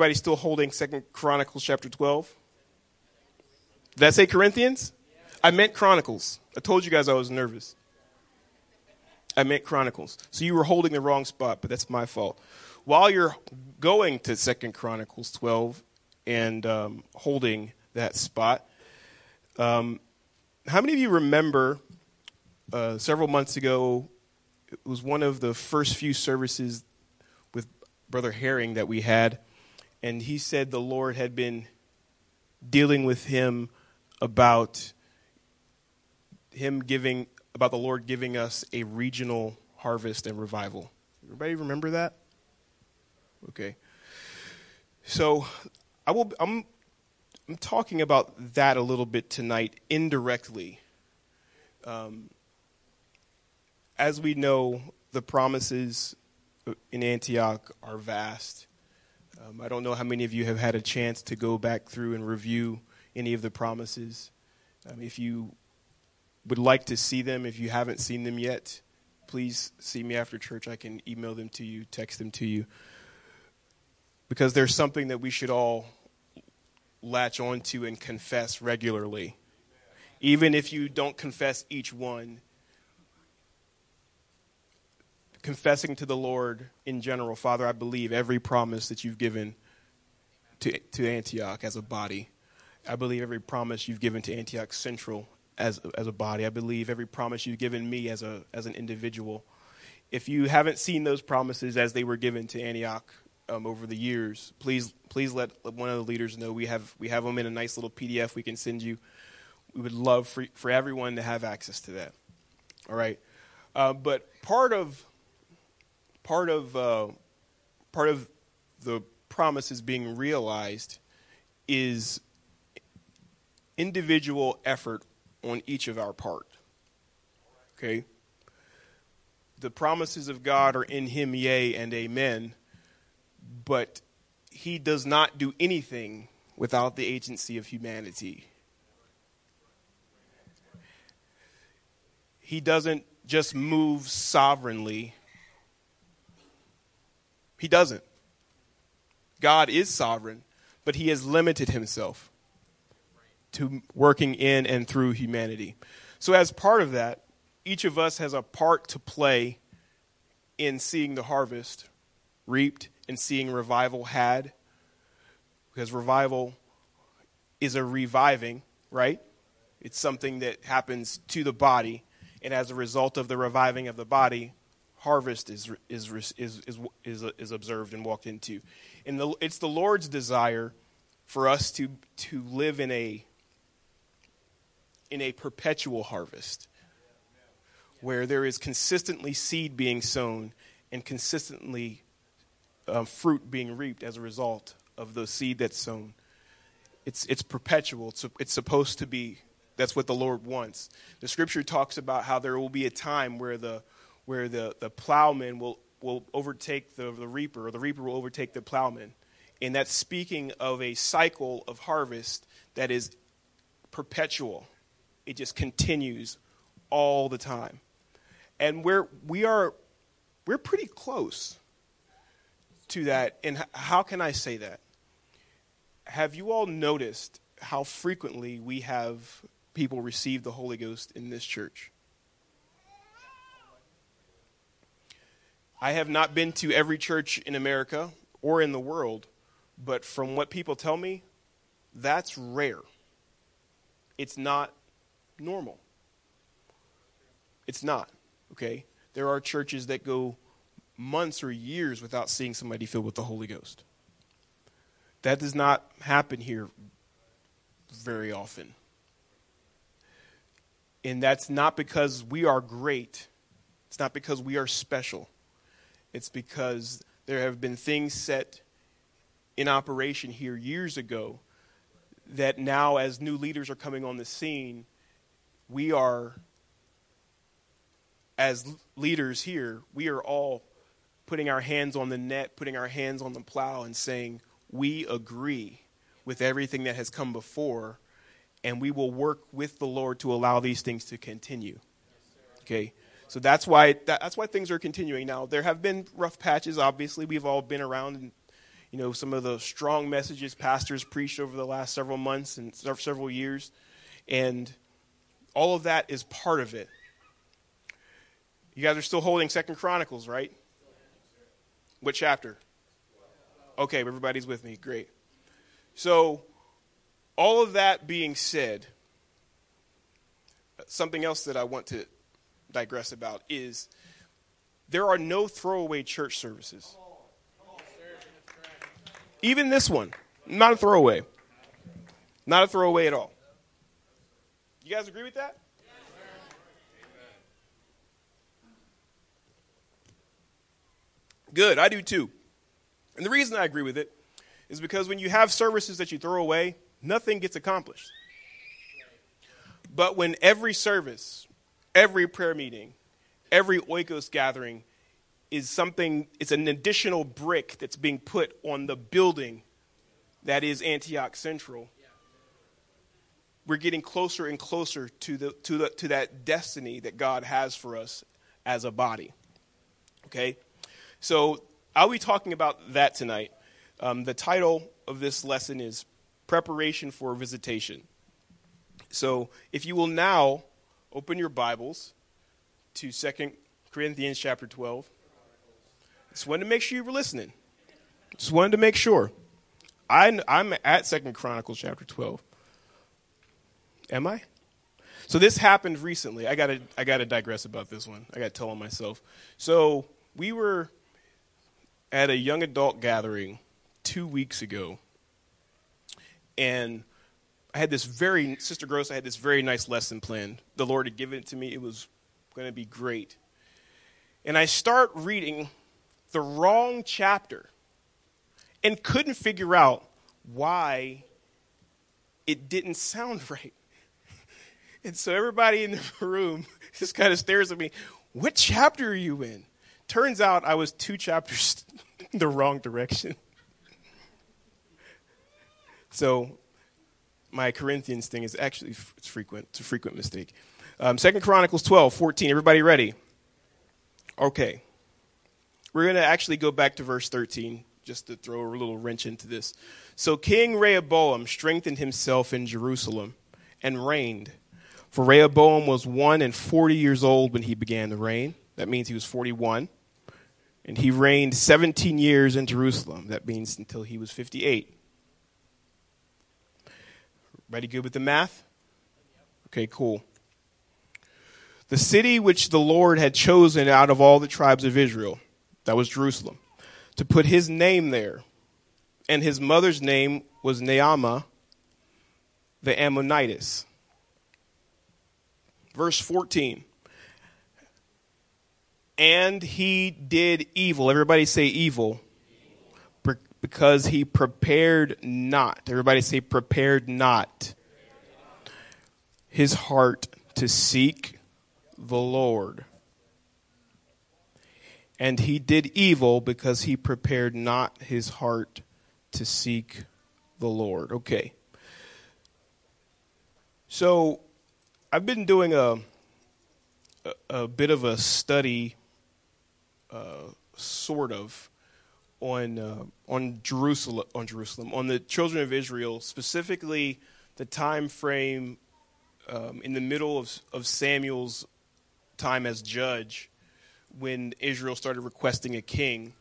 everybody still holding Second Chronicles chapter 12? Did I say Corinthians? I meant Chronicles. I told you guys I was nervous. I meant Chronicles. So you were holding the wrong spot, but that's my fault. While you're going to Second Chronicles 12 and um, holding that spot, um, how many of you remember uh, several months ago? It was one of the first few services with Brother Herring that we had, and he said the Lord had been dealing with him about him giving about the Lord giving us a regional harvest and revival. Everybody remember that? Okay. So I will I'm I'm talking about that a little bit tonight indirectly. Um, as we know, the promises in Antioch are vast. Um, I don't know how many of you have had a chance to go back through and review any of the promises. Um, if you would like to see them, if you haven't seen them yet, please see me after church. I can email them to you, text them to you. Because there's something that we should all latch onto and confess regularly. Even if you don't confess each one, confessing to the Lord in general, Father, I believe every promise that you've given to, to Antioch as a body. I believe every promise you've given to Antioch Central as, as a body. I believe every promise you've given me as, a, as an individual. If you haven't seen those promises as they were given to Antioch um, over the years, please please let one of the leaders know. We have we have them in a nice little PDF we can send you. We would love for for everyone to have access to that. All right, uh, but part of part of uh, part of the promises being realized is individual effort on each of our part. Okay? The promises of God are in him, yea and amen, but he does not do anything without the agency of humanity. He doesn't just move sovereignly. He doesn't. God is sovereign, but he has limited himself to working in and through humanity. So, as part of that, each of us has a part to play in seeing the harvest reaped and seeing revival had. Because revival is a reviving, right? It's something that happens to the body. And as a result of the reviving of the body, harvest is, is, is, is, is, is observed and walked into. And the, it's the Lord's desire for us to, to live in a in a perpetual harvest where there is consistently seed being sown and consistently uh, fruit being reaped as a result of the seed that's sown. It's, it's perpetual. It's, it's supposed to be, that's what the Lord wants. The scripture talks about how there will be a time where the, where the, the plowman will, will overtake the, the reaper, or the reaper will overtake the plowman. And that's speaking of a cycle of harvest that is perpetual it just continues all the time. And we're, we are, we're pretty close to that. And how can I say that? Have you all noticed how frequently we have people receive the Holy Ghost in this church? I have not been to every church in America or in the world, but from what people tell me, that's rare. It's not normal. It's not, okay? There are churches that go months or years without seeing somebody filled with the Holy Ghost. That does not happen here very often. And that's not because we are great. It's not because we are special. It's because there have been things set in operation here years ago that now, as new leaders are coming on the scene, we are, as leaders here, we are all putting our hands on the net, putting our hands on the plow, and saying, We agree with everything that has come before, and we will work with the Lord to allow these things to continue. Okay? So that's why that's why things are continuing now. There have been rough patches. Obviously, we've all been around in, you know, some of the strong messages pastors preached over the last several months and several years. And all of that is part of it. You guys are still holding Second Chronicles, right? What chapter? Okay, everybody's with me. Great. So, all of that being said, something else that I want to digress about is there are no throwaway church services. Even this one, not a throwaway. Not a throwaway at all. You guys agree with that? Good, I do too. And the reason I agree with it is because when you have services that you throw away, nothing gets accomplished. But when every service, every prayer meeting, every oikos gathering is something, it's an additional brick that's being put on the building that is Antioch Central. We're getting closer and closer to, the, to, the, to that destiny that God has for us as a body. Okay? So I'll be talking about that tonight. Um, the title of this lesson is Preparation for Visitation. So if you will now open your Bibles to Second Corinthians chapter 12. Just wanted to make sure you were listening. Just wanted to make sure. I, I'm at Second Chronicles chapter 12. Am I? So this happened recently. I gotta I gotta digress about this one. I gotta tell on myself. So we were at a young adult gathering two weeks ago, and I had this very Sister Gross. I had this very nice lesson plan. The Lord had given it to me. It was going to be great, and I start reading the wrong chapter, and couldn't figure out why it didn't sound right. And so everybody in the room just kind of stares at me. What chapter are you in? Turns out I was two chapters the wrong direction. So my Corinthians thing is actually it's frequent. It's a frequent mistake. Um, Second Chronicles 12, 14. Everybody ready? Okay. We're going to actually go back to verse 13 just to throw a little wrench into this. So King Rehoboam strengthened himself in Jerusalem and reigned. For Rehoboam was one and forty years old when he began to reign. That means he was 41. And he reigned 17 years in Jerusalem. That means until he was 58. Ready good with the math? Okay, cool. The city which the Lord had chosen out of all the tribes of Israel, that was Jerusalem, to put his name there. And his mother's name was Naamah the Ammonitess. Verse 14. And he did evil. Everybody say evil. Because he prepared not. Everybody say prepared not. His heart to seek the Lord. And he did evil because he prepared not his heart to seek the Lord. Okay. So I've been doing a, a, a bit of a study, uh, sort of, on uh, on Jerusalem, on Jerusalem, on the children of Israel, specifically the time frame um, in the middle of, of Samuel's time as judge, when Israel started requesting a king,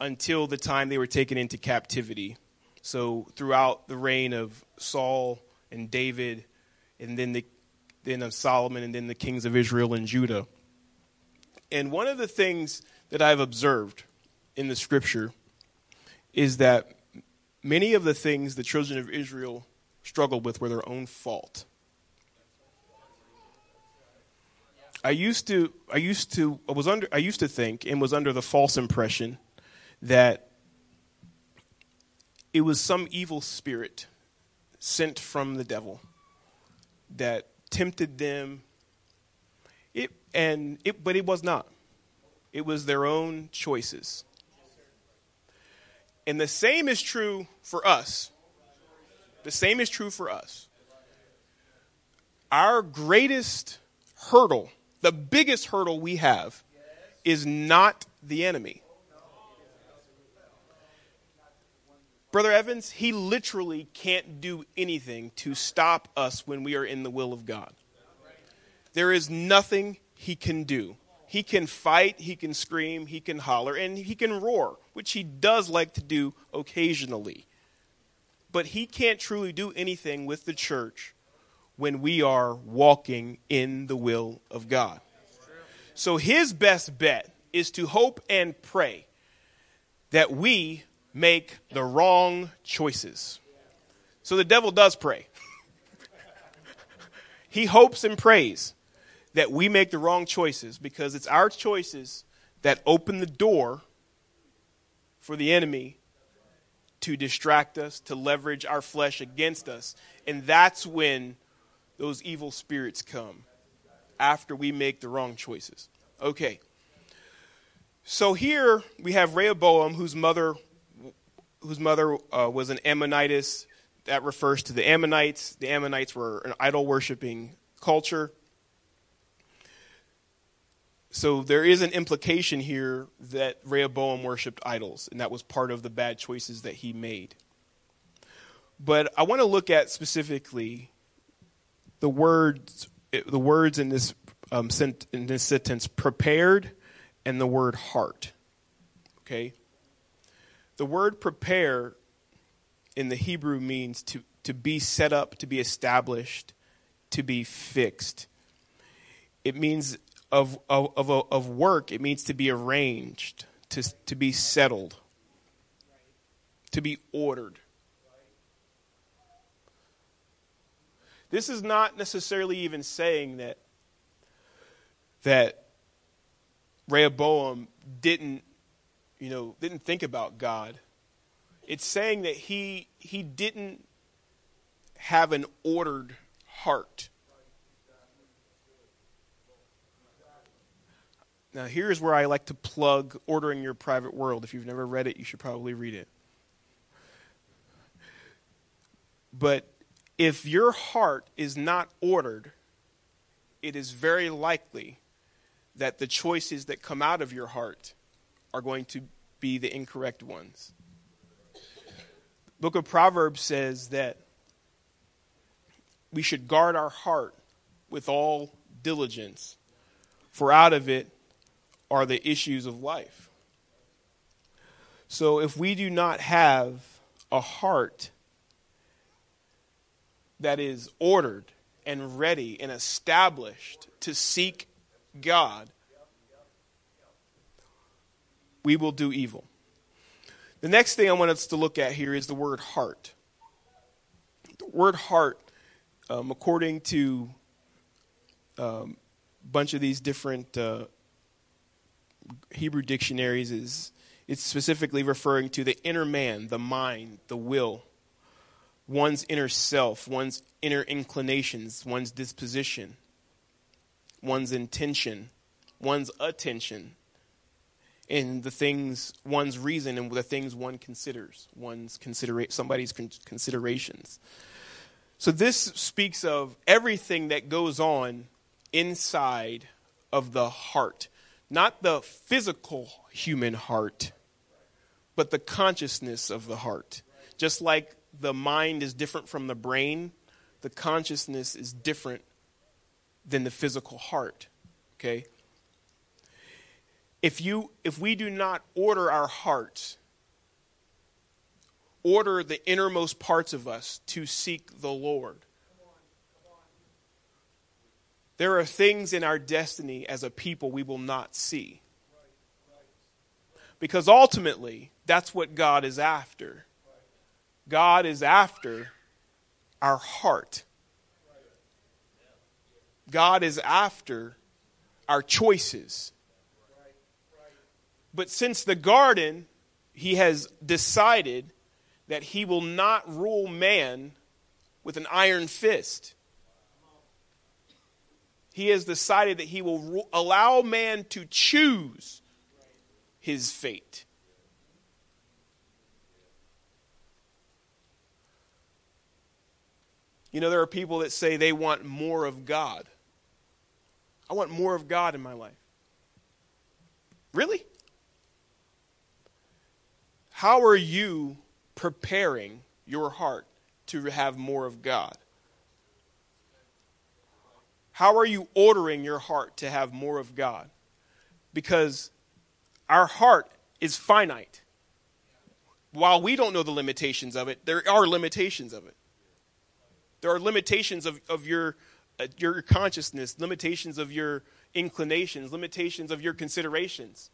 until the time they were taken into captivity. So throughout the reign of Saul and David, and then the then of Solomon, and then the kings of Israel and Judah. And one of the things that I've observed in the scripture is that many of the things the children of Israel struggled with were their own fault. I used to I used to I was under I used to think and was under the false impression that it was some evil spirit sent from the devil that tempted them. It, and it, but it was not. It was their own choices. And the same is true for us. The same is true for us. Our greatest hurdle, the biggest hurdle we have, is not the enemy. Brother Evans, he literally can't do anything to stop us when we are in the will of God. There is nothing he can do. He can fight, he can scream, he can holler, and he can roar, which he does like to do occasionally. But he can't truly do anything with the church when we are walking in the will of God. So his best bet is to hope and pray that we make the wrong choices. So the devil does pray. he hopes and prays that we make the wrong choices because it's our choices that open the door for the enemy to distract us, to leverage our flesh against us. And that's when those evil spirits come after we make the wrong choices. Okay. So here we have Rehoboam, whose mother, whose mother uh, was an Ammonitess. That refers to the Ammonites. The Ammonites were an idol worshiping culture so there is an implication here that Rehoboam worshipped idols, and that was part of the bad choices that he made. But I want to look at specifically the words, the words in this um, in this sentence, prepared, and the word heart. Okay, the word prepare in the Hebrew means to to be set up, to be established, to be fixed. It means of, of, of, of work, it means to be arranged, to, to be settled, to be ordered. This is not necessarily even saying that that Rehoboam didn't, you know, didn't think about God. It's saying that he he didn't have an ordered heart. Now, here's where I like to plug Ordering Your Private World. If you've never read it, you should probably read it. But if your heart is not ordered, it is very likely that the choices that come out of your heart are going to be the incorrect ones. book of Proverbs says that we should guard our heart with all diligence, for out of it are the issues of life. So if we do not have a heart that is ordered and ready and established to seek God, we will do evil. The next thing I want us to look at here is the word heart. The word heart, um, according to a um, bunch of these different uh, Hebrew dictionaries is it's specifically referring to the inner man, the mind, the will, one's inner self, one's inner inclinations, one's disposition, one's intention, one's attention, and the things one's reason and the things one considers, one's considera- somebody's con- considerations. So this speaks of everything that goes on inside of the heart not the physical human heart, but the consciousness of the heart. Just like the mind is different from the brain, the consciousness is different than the physical heart. Okay? If you if we do not order our hearts, order the innermost parts of us to seek the Lord, there are things in our destiny as a people we will not see. Because ultimately, that's what God is after. God is after our heart. God is after our choices. But since the garden, he has decided that he will not rule man with an iron fist he has decided that he will allow man to choose his fate. You know, there are people that say they want more of God. I want more of God in my life. Really? How are you preparing your heart to have more of God? How are you ordering your heart to have more of God? Because our heart is finite. While we don't know the limitations of it, there are limitations of it. There are limitations of, of your, uh, your consciousness, limitations of your inclinations, limitations of your considerations.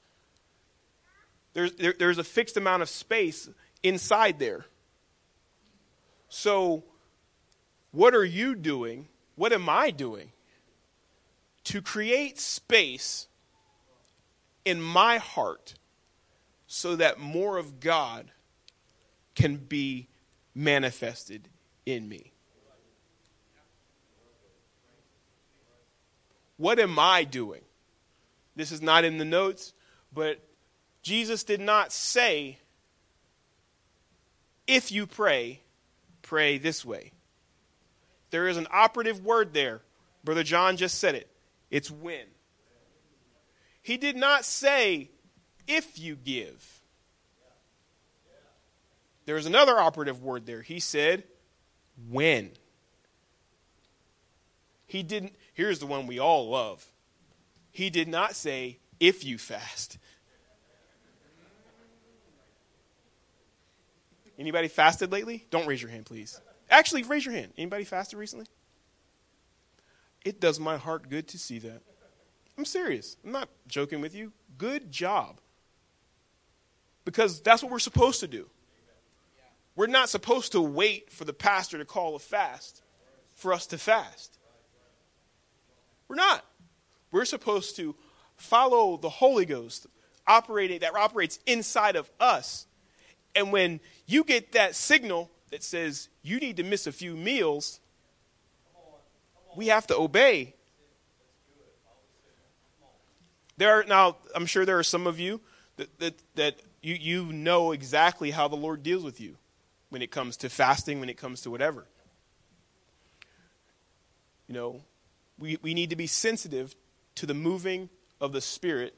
There's, there, there's a fixed amount of space inside there. So, what are you doing? What am I doing to create space in my heart so that more of God can be manifested in me. What am I doing? This is not in the notes, but Jesus did not say, if you pray, pray this way. There is an operative word there. Brother John just said it. It's when. He did not say, if you give. There's another operative word there. He said, when. He didn't, here's the one we all love. He did not say, if you fast. Anybody fasted lately? Don't raise your hand, please. Actually, raise your hand. Anybody fasted recently? It does my heart good to see that. I'm serious. I'm not joking with you. Good job. Because that's what we're supposed to do. We're not supposed to wait for the pastor to call a fast for us to fast. We're not. We're supposed to follow the Holy Ghost operating that operates inside of us. And when you get that signal that says you need to miss a few meals, we have to obey. There are now, I'm sure there are some of you that, that, that you, you know exactly how the Lord deals with you when it comes to fasting, when it comes to whatever. You know, we, we need to be sensitive to the moving of the Spirit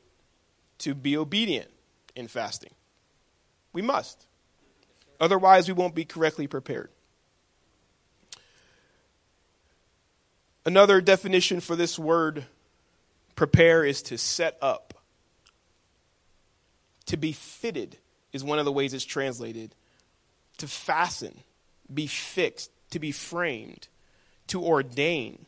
to be obedient in fasting. We must. Otherwise, we won't be correctly prepared. Another definition for this word prepare is to set up. To be fitted is one of the ways it's translated. To fasten, be fixed, to be framed, to ordain.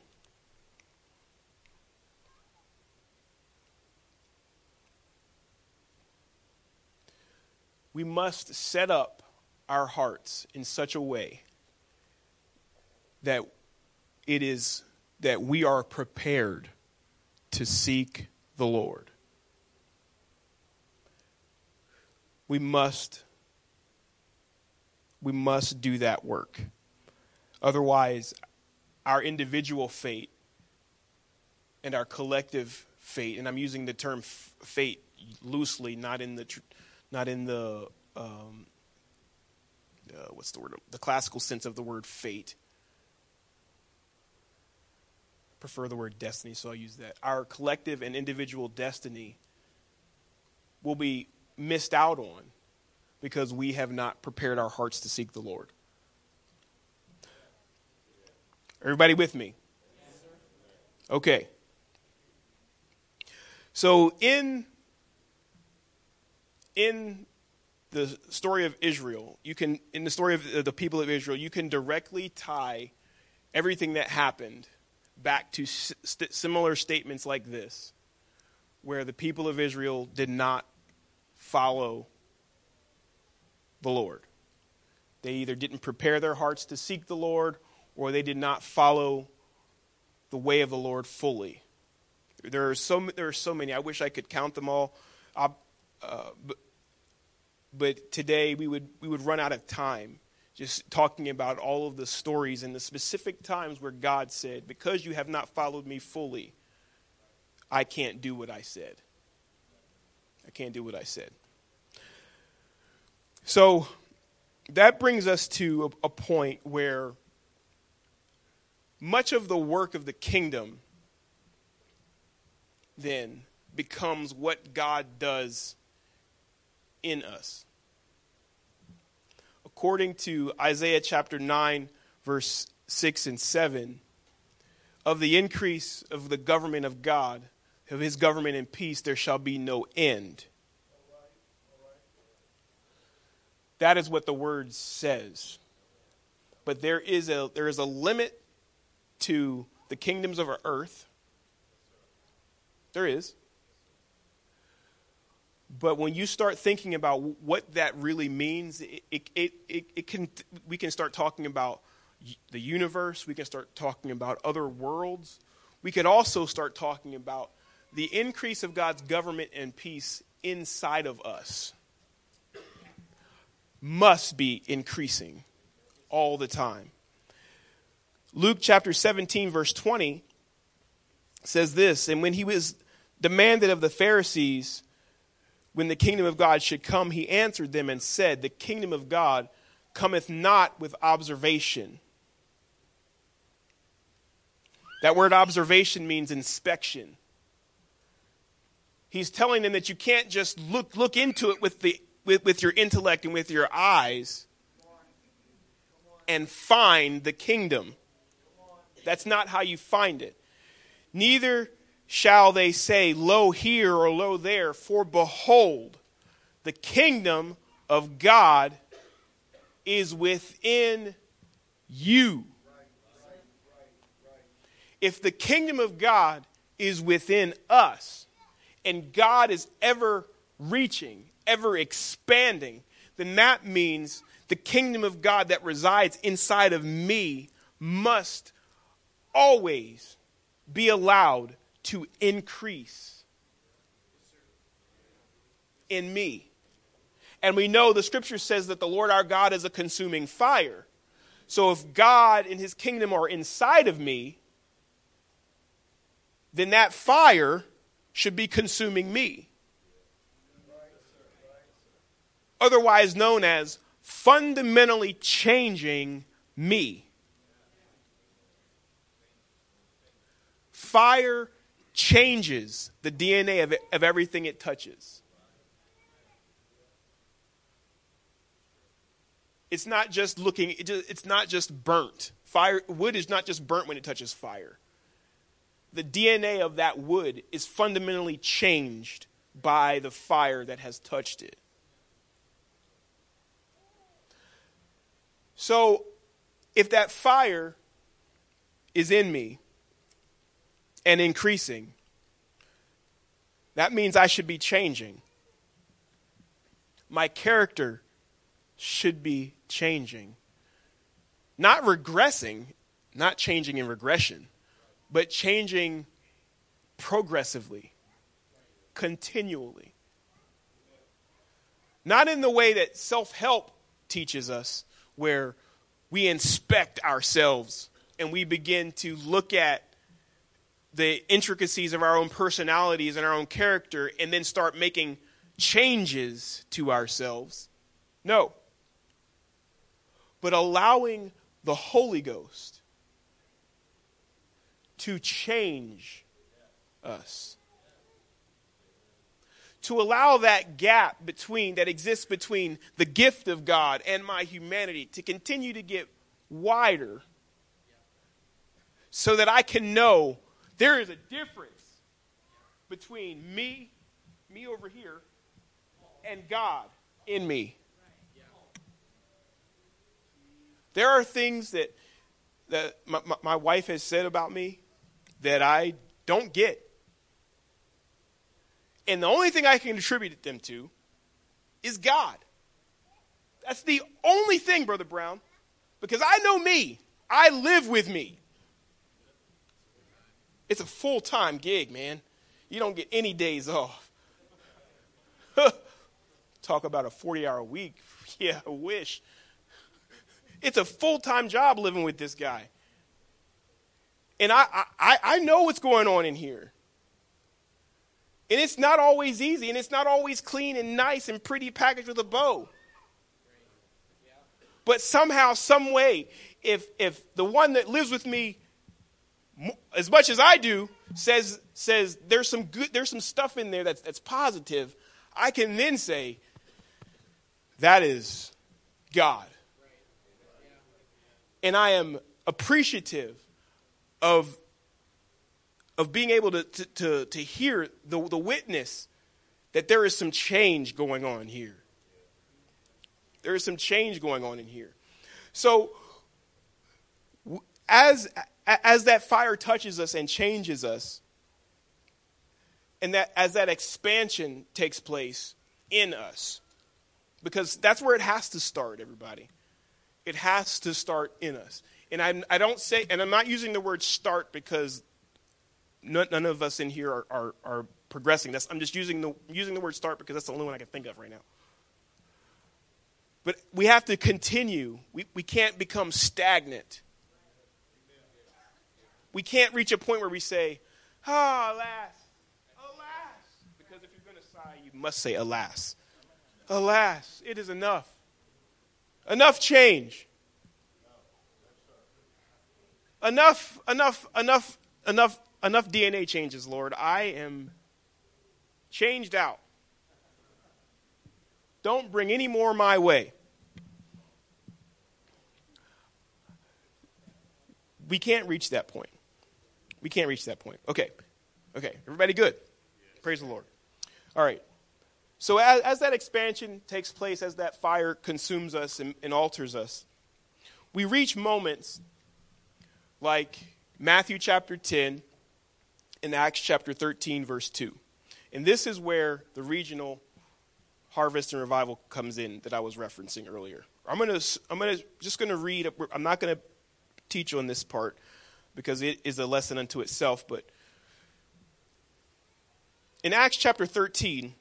We must set up our hearts in such a way that it is that we are prepared to seek the Lord. We must we must do that work. Otherwise, our individual fate and our collective fate, and I'm using the term f- fate loosely, not in the, tr- not in the, um, uh, what's the word, the classical sense of the word fate, prefer the word destiny, so I'll use that. Our collective and individual destiny will be missed out on because we have not prepared our hearts to seek the Lord. Everybody with me? Okay. So in in the story of Israel, you can in the story of the people of Israel, you can directly tie everything that happened back to st- similar statements like this, where the people of Israel did not follow the Lord. They either didn't prepare their hearts to seek the Lord or they did not follow the way of the Lord fully. There are so, there are so many. I wish I could count them all. Uh, but, but today we would, we would run out of time just talking about all of the stories and the specific times where God said, Because you have not followed me fully, I can't do what I said. I can't do what I said. So that brings us to a, a point where much of the work of the kingdom then becomes what God does in us according to Isaiah chapter 9, verse 6 and 7, of the increase of the government of God, of his government and peace, there shall be no end. That is what the word says. But there is a, there is a limit to the kingdoms of earth. There is. But when you start thinking about what that really means, it, it, it, it, can, we can start talking about the universe. We can start talking about other worlds. We could also start talking about the increase of God's government and peace inside of us must be increasing all the time. Luke chapter 17, verse 20 says this And when he was demanded of the Pharisees when the kingdom of God should come, he answered them and said, The kingdom of God cometh not with observation. That word observation means inspection. He's telling them that you can't just look, look into it with, the, with, with your intellect and with your eyes and find the kingdom. That's not how you find it. Neither shall they say, Lo here or lo there, for behold, the kingdom of God is within you. If the kingdom of God is within us, and God is ever reaching, ever expanding, then that means the kingdom of God that resides inside of me must always be allowed to increase in me. And we know the scripture says that the Lord our God is a consuming fire. So if God and his kingdom are inside of me, then that fire should be consuming me. Otherwise known as fundamentally changing me. Fire changes the DNA of, it, of everything it touches. It's not just looking, it just, it's not just burnt. Fire, wood is not just burnt when it touches fire. The DNA of that wood is fundamentally changed by the fire that has touched it. So, if that fire is in me, and increasing. That means I should be changing. My character should be changing. Not regressing, not changing in regression, but changing progressively, continually. Not in the way that self help teaches us, where we inspect ourselves and we begin to look at the intricacies of our own personalities and our own character and then start making changes to ourselves. No. But allowing the Holy Ghost to change us. To allow that gap between that exists between the gift of God and my humanity to continue to get wider so that I can know there is a difference between me, me over here, and God in me. There are things that, that my, my, wife has said about me that I don't get. And the only thing I can attribute them to is God. That's the only thing, Brother Brown, because I know me. I live with me. It's a full time gig, man. You don't get any days off. Talk about a 40 hour week. Yeah, I wish. It's a full time job living with this guy. And I, I, I know what's going on in here. And it's not always easy, and it's not always clean and nice and pretty packaged with a bow. But somehow, some way, if if the one that lives with me as much as I do, says says there's some good there's some stuff in there that's that's positive, I can then say that is God And I am appreciative of, of being able to, to, to, to hear the, the witness that there is some change going on here. There is some change going on in here. So, as, as that fire touches us and changes us, and that as that expansion takes place in us, because that's where it has to start, everybody. It has to start in us. And I, I don't say, and I'm not using the word start because none, none of us in here are, are, are progressing. That's, I'm just using the, using the word start because that's the only one I can think of right now. But we have to continue. We, we can't become stagnant. We can't reach a point where we say, ah, oh, alas, alas. Because if you're going to sigh, you must say, alas. Alas, it is enough. Enough change. Enough, enough, enough, enough, enough DNA changes, Lord. I am changed out. Don't bring any more my way. We can't reach that point. We can't reach that point. Okay. Okay. Everybody good? Praise the Lord. All right. So, as, as, that expansion takes place, as that fire consumes us and, and alters us, we reach moments like Matthew chapter 10 and Acts chapter 13, verse 2. And this is where the regional harvest and revival comes in that I was referencing earlier. I'm going to I'm going to just going to read I'm not going to teach on this part because it is a lesson unto itself, but in Acts chapter 13,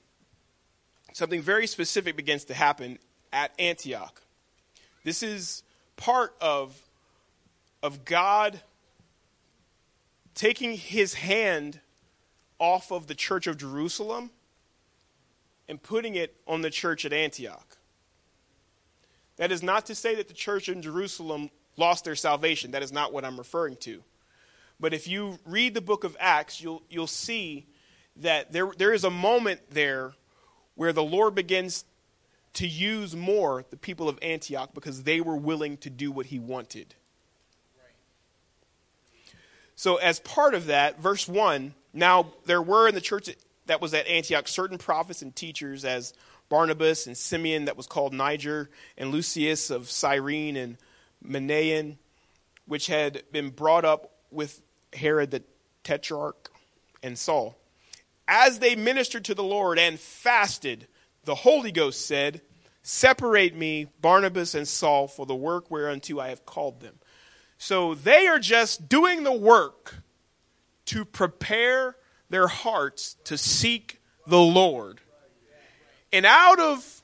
something very specific begins to happen at Antioch. This is part of, of God taking his hand off of the church of Jerusalem and putting it on the church at Antioch. That is not to say that the church in Jerusalem lost their salvation. That is not what I'm referring to. But if you read the book of Acts, you'll, you'll see that there, there is a moment there where the Lord begins to use more the people of Antioch because they were willing to do what he wanted. So, as part of that, verse 1 now there were in the church that was at Antioch certain prophets and teachers, as Barnabas and Simeon, that was called Niger, and Lucius of Cyrene and Manaen, which had been brought up with Herod the Tetrarch and Saul. As they ministered to the Lord and fasted, the Holy Ghost said, Separate me, Barnabas and Saul, for the work whereunto I have called them. So they are just doing the work to prepare their hearts to seek the Lord. And out of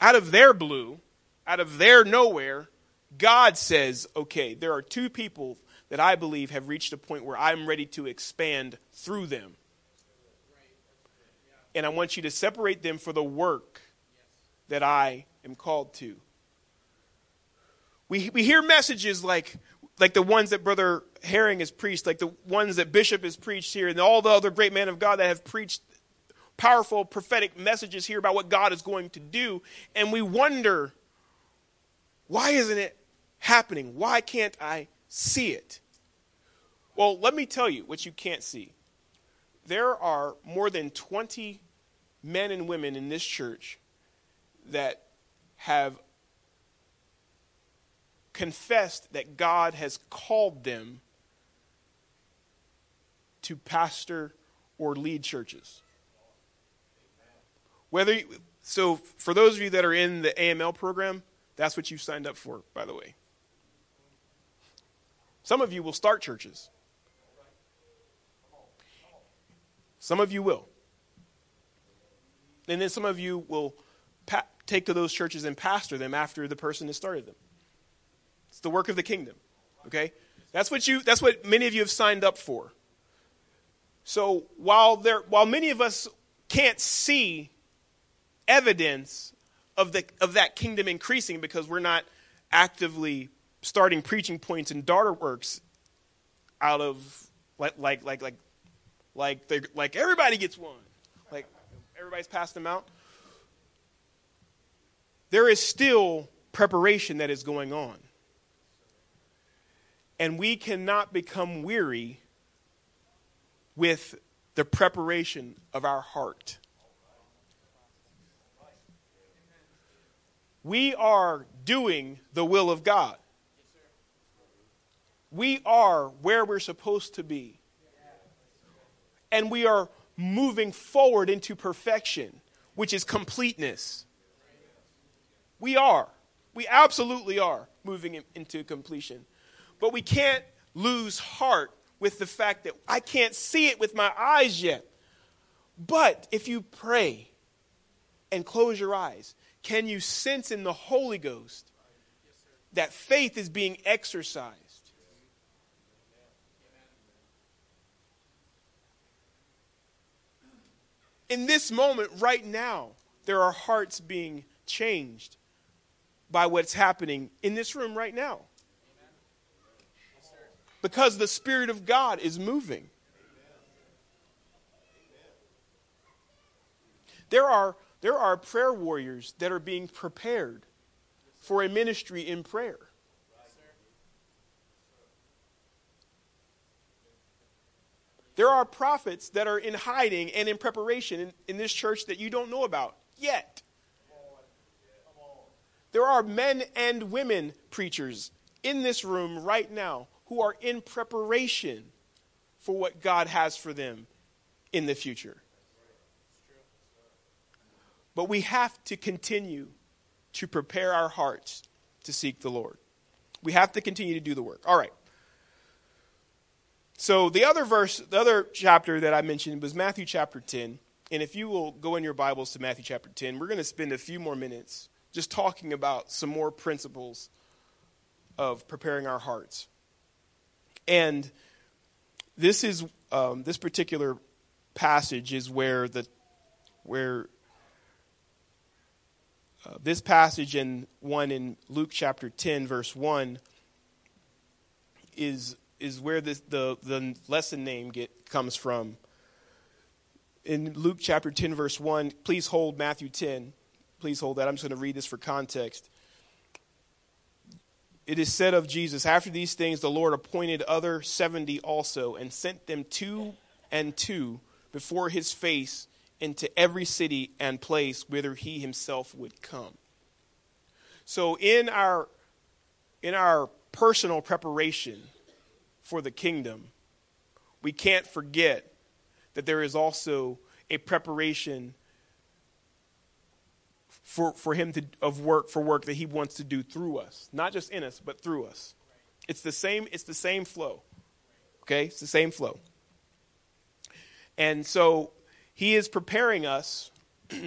out of their blue, out of their nowhere, God says, okay, there are two people that I believe have reached a point where I'm ready to expand through them. And I want you to separate them for the work that I am called to. We, we hear messages like, like the ones that Brother Herring has preached, like the ones that Bishop has preached here, and all the other great men of God that have preached powerful prophetic messages here about what God is going to do. And we wonder, why isn't it happening? Why can't I see it? Well, let me tell you what you can't see. There are more than 20 men and women in this church that have confessed that God has called them to pastor or lead churches. Whether you, so for those of you that are in the AML program, that's what you signed up for, by the way. Some of you will start churches. Some of you will. And then some of you will pa- take to those churches and pastor them after the person has started them. It's the work of the kingdom. Okay? That's what you that's what many of you have signed up for. So while there while many of us can't see evidence of the of that kingdom increasing because we're not actively starting preaching points and daughter works out of like like like like like they like everybody gets one like everybody's passed them out there is still preparation that is going on And we cannot become weary with the preparation of our heart. We are doing the will of God. We are where we're supposed to be. And we are moving forward into perfection, which is completeness. We are. We absolutely are moving into completion. But we can't lose heart with the fact that I can't see it with my eyes yet. But if you pray and close your eyes, can you sense in the Holy Ghost that faith is being exercised? In this moment, right now, there are hearts being changed by what's happening in this room right now. Because the Spirit of God is moving. There are, there are prayer warriors that are being prepared for a ministry in prayer. There are prophets that are in hiding and in preparation in, in this church that you don't know about yet. There are men and women preachers in this room right now who are in preparation for what God has for them in the future. But we have to continue to prepare our hearts to seek the Lord. We have to continue to do the work. All right. So the other verse, the other chapter that I mentioned was Matthew chapter 10. And if you will go in your Bibles to Matthew chapter 10, we're going to spend a few more minutes just talking about some more principles of preparing our hearts. And this is um, this particular passage is where the where uh, this passage and one in Luke chapter 10 verse 1 is is where this, the, the lesson name get, comes from. In Luke chapter 10, verse 1, please hold Matthew 10. Please hold that. I'm just going to read this for context. It is said of Jesus, after these things, the Lord appointed other 70 also and sent them two and two before his face into every city and place whither he himself would come. So in our in our personal preparation for the kingdom, we can't forget that there is also a preparation for, for him to of work for work that he wants to do through us. Not just in us but through us. It's the same it's the same flow. Okay? It's the same flow. And so he is preparing us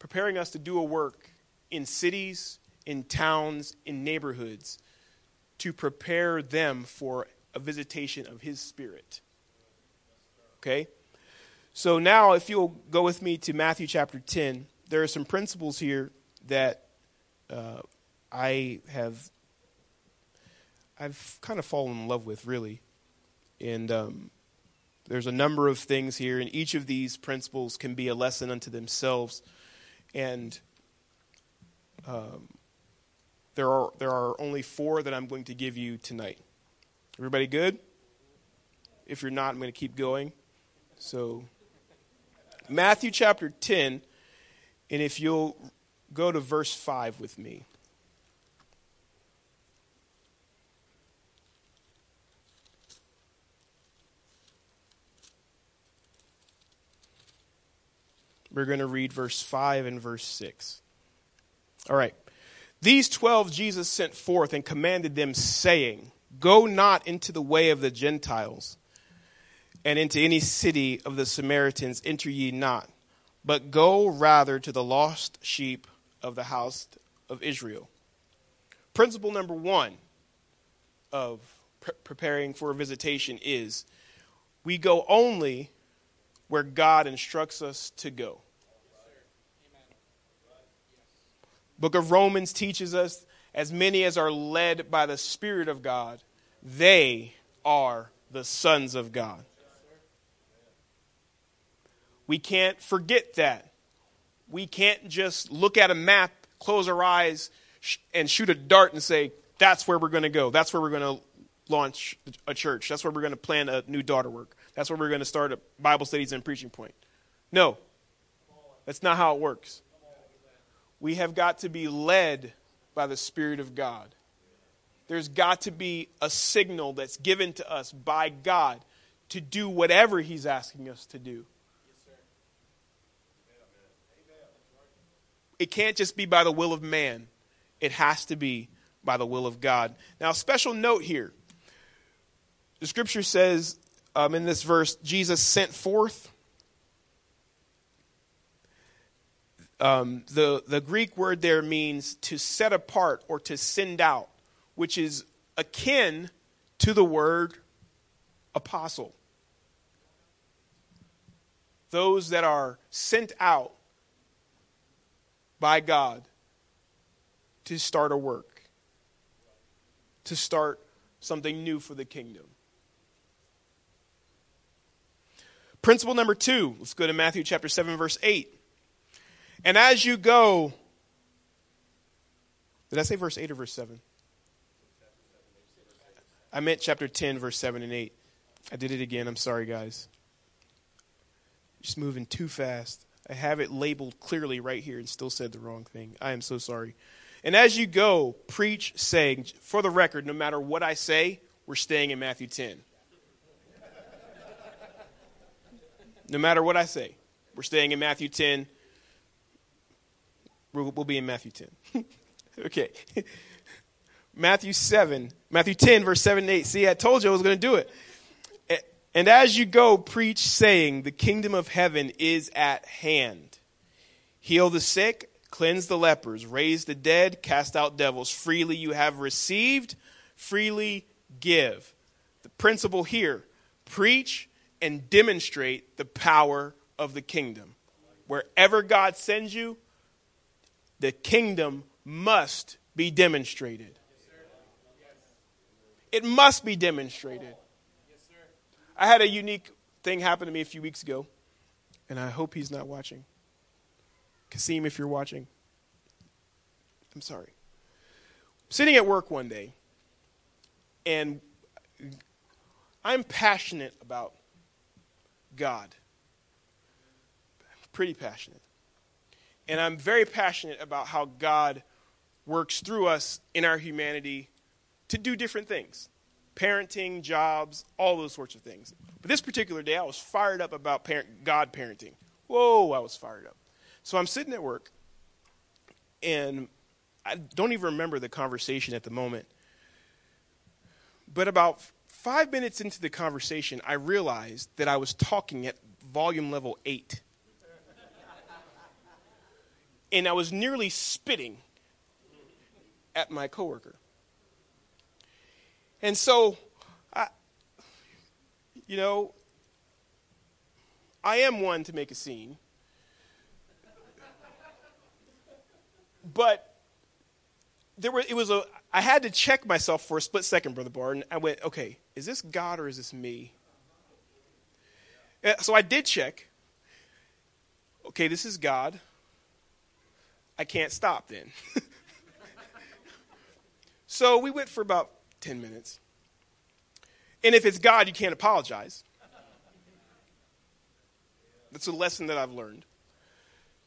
preparing us to do a work in cities in towns in neighborhoods to prepare them for a visitation of His Spirit. Okay? So now, if you'll go with me to Matthew chapter 10, there are some principles here that uh, I have I've kind of fallen in love with, really. And um, there's a number of things here, and each of these principles can be a lesson unto themselves. And um, there are, there are only four that I'm going to give you tonight. Everybody good? If you're not, I'm going to keep going. So, Matthew chapter 10, and if you'll go to verse 5 with me. We're going to read verse 5 and verse 6. All right. These twelve Jesus sent forth and commanded them, saying, Go not into the way of the Gentiles, and into any city of the Samaritans enter ye not, but go rather to the lost sheep of the house of Israel. Principle number one of pre- preparing for a visitation is we go only where God instructs us to go. Book of Romans teaches us as many as are led by the Spirit of God, they are the sons of God. We can't forget that. We can't just look at a map, close our eyes, and shoot a dart and say, That's where we're going to go. That's where we're going to launch a church. That's where we're going to plan a new daughter work. That's where we're going to start a Bible studies and preaching point. No, that's not how it works. We have got to be led by the Spirit of God. There's got to be a signal that's given to us by God to do whatever He's asking us to do. It can't just be by the will of man, it has to be by the will of God. Now, special note here the scripture says um, in this verse, Jesus sent forth. Um, the, the Greek word there means to set apart or to send out, which is akin to the word apostle. Those that are sent out by God to start a work, to start something new for the kingdom. Principle number two, let's go to Matthew chapter 7, verse 8. And as you go, did I say verse 8 or verse 7? I meant chapter 10, verse 7 and 8. I did it again. I'm sorry, guys. Just moving too fast. I have it labeled clearly right here and still said the wrong thing. I am so sorry. And as you go, preach, saying, for the record, no matter what I say, we're staying in Matthew 10. no matter what I say. We're staying in Matthew 10. We'll, we'll be in Matthew 10. okay. Matthew 7, Matthew 10, verse 7 and 8. See, I told you I was going to do it. And as you go, preach, saying, The kingdom of heaven is at hand. Heal the sick, cleanse the lepers, raise the dead, cast out devils. Freely you have received, freely give. The principle here preach, and demonstrate the power of the kingdom. Wherever God sends you, the kingdom must be demonstrated. It must be demonstrated. I had a unique thing happen to me a few weeks ago, and I hope he's not watching. Kasim, if you're watching, I'm sorry. Sitting at work one day, and I'm passionate about God. Pretty passionate. And I'm very passionate about how God works through us in our humanity to do different things parenting, jobs, all those sorts of things. But this particular day, I was fired up about parent, God parenting. Whoa, I was fired up. So I'm sitting at work, and I don't even remember the conversation at the moment. But about Five minutes into the conversation, I realized that I was talking at volume level eight. And I was nearly spitting at my coworker. And so, I, you know, I am one to make a scene. But there were, it was a, I had to check myself for a split second, Brother Barton. I went, okay, is this God or is this me? Uh, so I did check. Okay, this is God. I can't stop then. so we went for about 10 minutes. And if it's God, you can't apologize. That's a lesson that I've learned.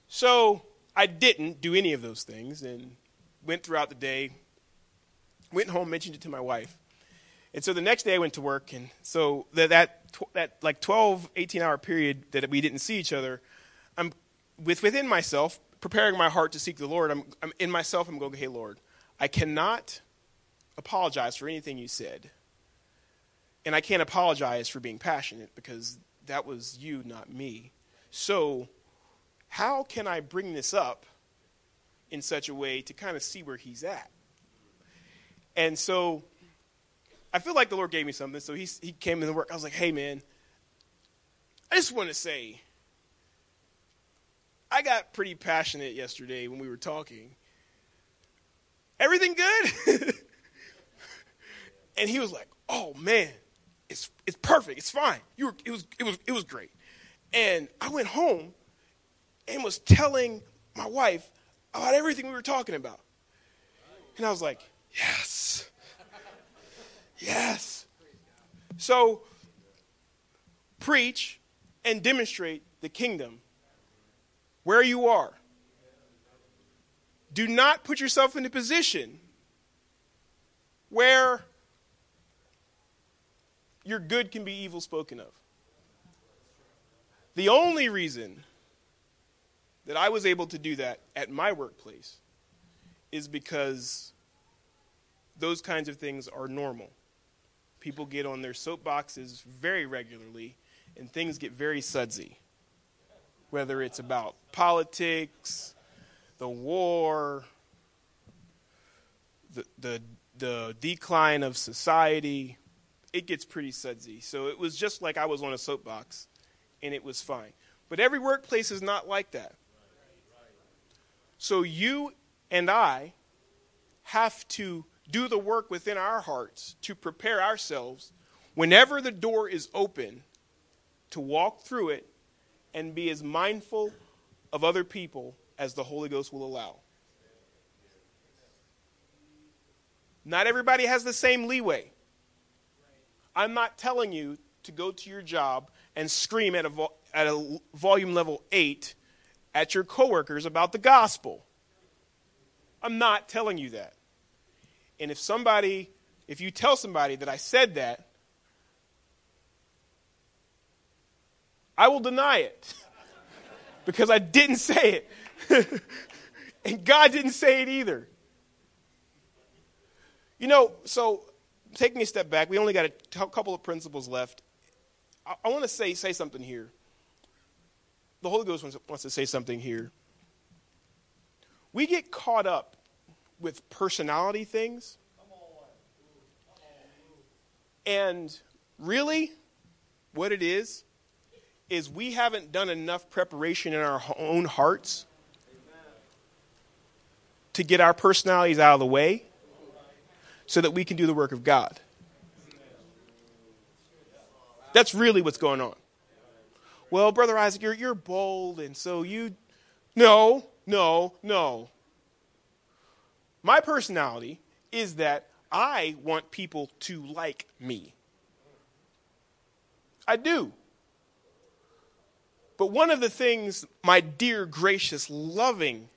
So I didn't do any of those things and went throughout the day, went home, mentioned it to my wife. And so the next day I went to work, and so that that, that like 12, 18 hour period that we didn't see each other, I'm with within myself preparing my heart to seek the Lord. I'm, I'm in myself. I'm going, hey Lord, I cannot apologize for anything you said, and I can't apologize for being passionate because that was you, not me. So, how can I bring this up in such a way to kind of see where he's at? And so I feel like the Lord gave me something. So he, he came in the work. I was like, hey, man, I just want to say, I got pretty passionate yesterday when we were talking. Everything good? and he was like, oh, man, it's, it's perfect. It's fine. You were, it, was, it, was, it was great. And I went home and was telling my wife about everything we were talking about. And I was like, Yes. Yes. So, preach and demonstrate the kingdom where you are. Do not put yourself in a position where your good can be evil spoken of. The only reason that I was able to do that at my workplace is because those kinds of things are normal. People get on their soapboxes very regularly, and things get very sudsy. Whether it's about politics, the war, the, the, the decline of society, it gets pretty sudsy. So it was just like I was on a soapbox, and it was fine. But every workplace is not like that. So you and I have to do the work within our hearts to prepare ourselves whenever the door is open to walk through it and be as mindful of other people as the Holy Ghost will allow. Not everybody has the same leeway. I'm not telling you to go to your job and scream at a, vo- at a volume level 8 at your coworkers about the gospel. I'm not telling you that. And if somebody, if you tell somebody that I said that, I will deny it because I didn't say it. and God didn't say it either. You know, so taking a step back, we only got a t- couple of principles left. I, I want to say, say something here. The Holy Ghost wants, wants to say something here. We get caught up with personality things. And really, what it is, is we haven't done enough preparation in our own hearts to get our personalities out of the way so that we can do the work of God. That's really what's going on. Well, Brother Isaac, you're, you're bold, and so you. No, no, no. My personality is that I want people to like me. I do. But one of the things my dear, gracious, loving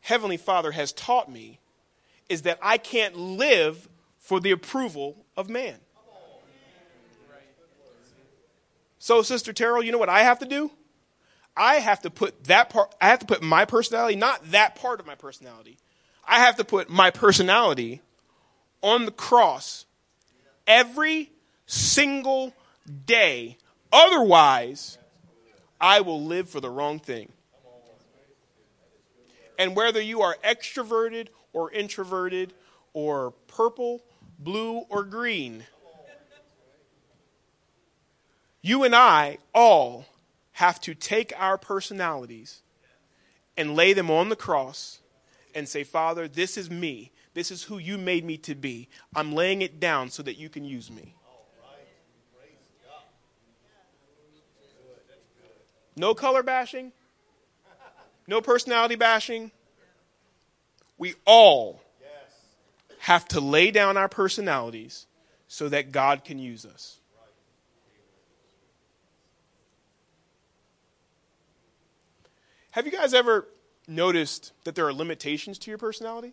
Heavenly Father has taught me is that I can't live for the approval of man. So, Sister Terrell, you know what I have to do? I have to put that part, I have to put my personality, not that part of my personality. I have to put my personality on the cross every single day. Otherwise, I will live for the wrong thing. And whether you are extroverted or introverted or purple, blue, or green, you and I all have to take our personalities and lay them on the cross and say, Father, this is me. This is who you made me to be. I'm laying it down so that you can use me. No color bashing, no personality bashing. We all have to lay down our personalities so that God can use us. Have you guys ever noticed that there are limitations to your personality?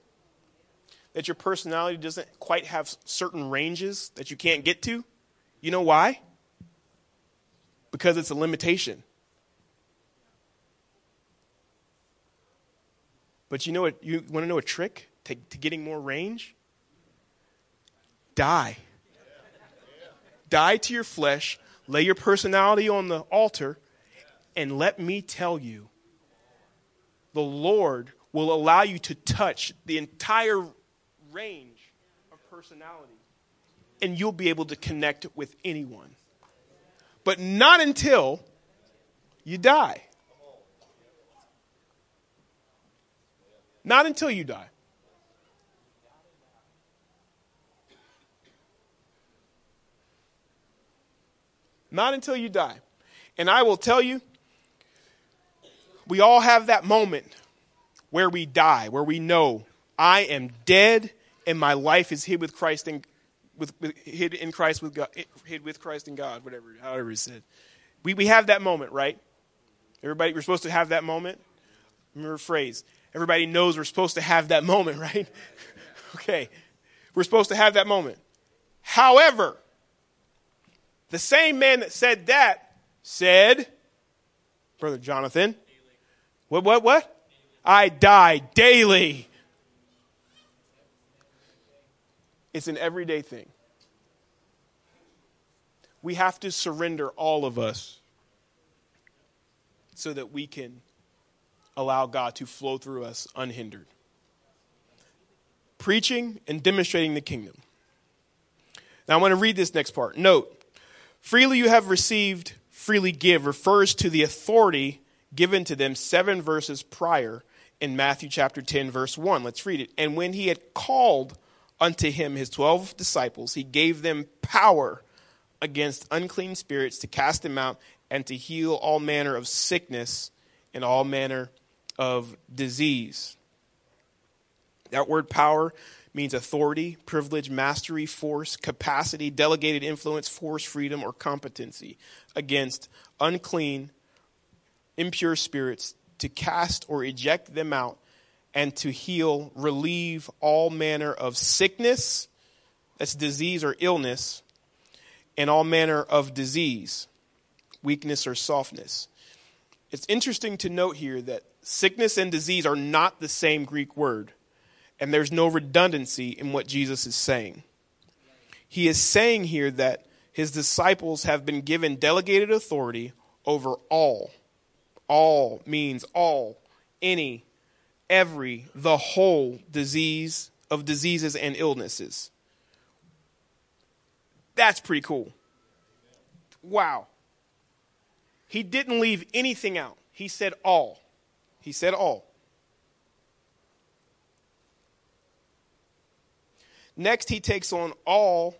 That your personality doesn't quite have certain ranges that you can't get to? You know why? Because it's a limitation. But you know what? You want to know a trick to, to getting more range? Die. Die to your flesh, lay your personality on the altar, and let me tell you the Lord will allow you to touch the entire range of personality, and you'll be able to connect with anyone. But not until you die. Not until you die. Not until you die. And I will tell you, we all have that moment where we die, where we know I am dead and my life is hid with Christ in with, with hid in Christ with God, hid with Christ in God, whatever, however it said. We we have that moment, right? Everybody, we're supposed to have that moment. Remember phrase. Everybody knows we're supposed to have that moment, right? okay. We're supposed to have that moment. However, the same man that said that said, Brother Jonathan, what, what, what? I die daily. It's an everyday thing. We have to surrender all of us so that we can allow God to flow through us unhindered. Preaching and demonstrating the kingdom. Now I want to read this next part. Note, freely you have received, freely give refers to the authority given to them seven verses prior in Matthew chapter 10, verse 1. Let's read it. And when he had called unto him his twelve disciples, he gave them power against unclean spirits to cast them out and to heal all manner of sickness and all manner of disease. That word power means authority, privilege, mastery, force, capacity, delegated influence, force, freedom, or competency against unclean, impure spirits to cast or eject them out and to heal, relieve all manner of sickness, that's disease or illness, and all manner of disease, weakness or softness. It's interesting to note here that sickness and disease are not the same Greek word, and there's no redundancy in what Jesus is saying. He is saying here that his disciples have been given delegated authority over all. All means all, any, every, the whole disease of diseases and illnesses. That's pretty cool. Wow. He didn't leave anything out. He said all. He said all. Next, he takes on all,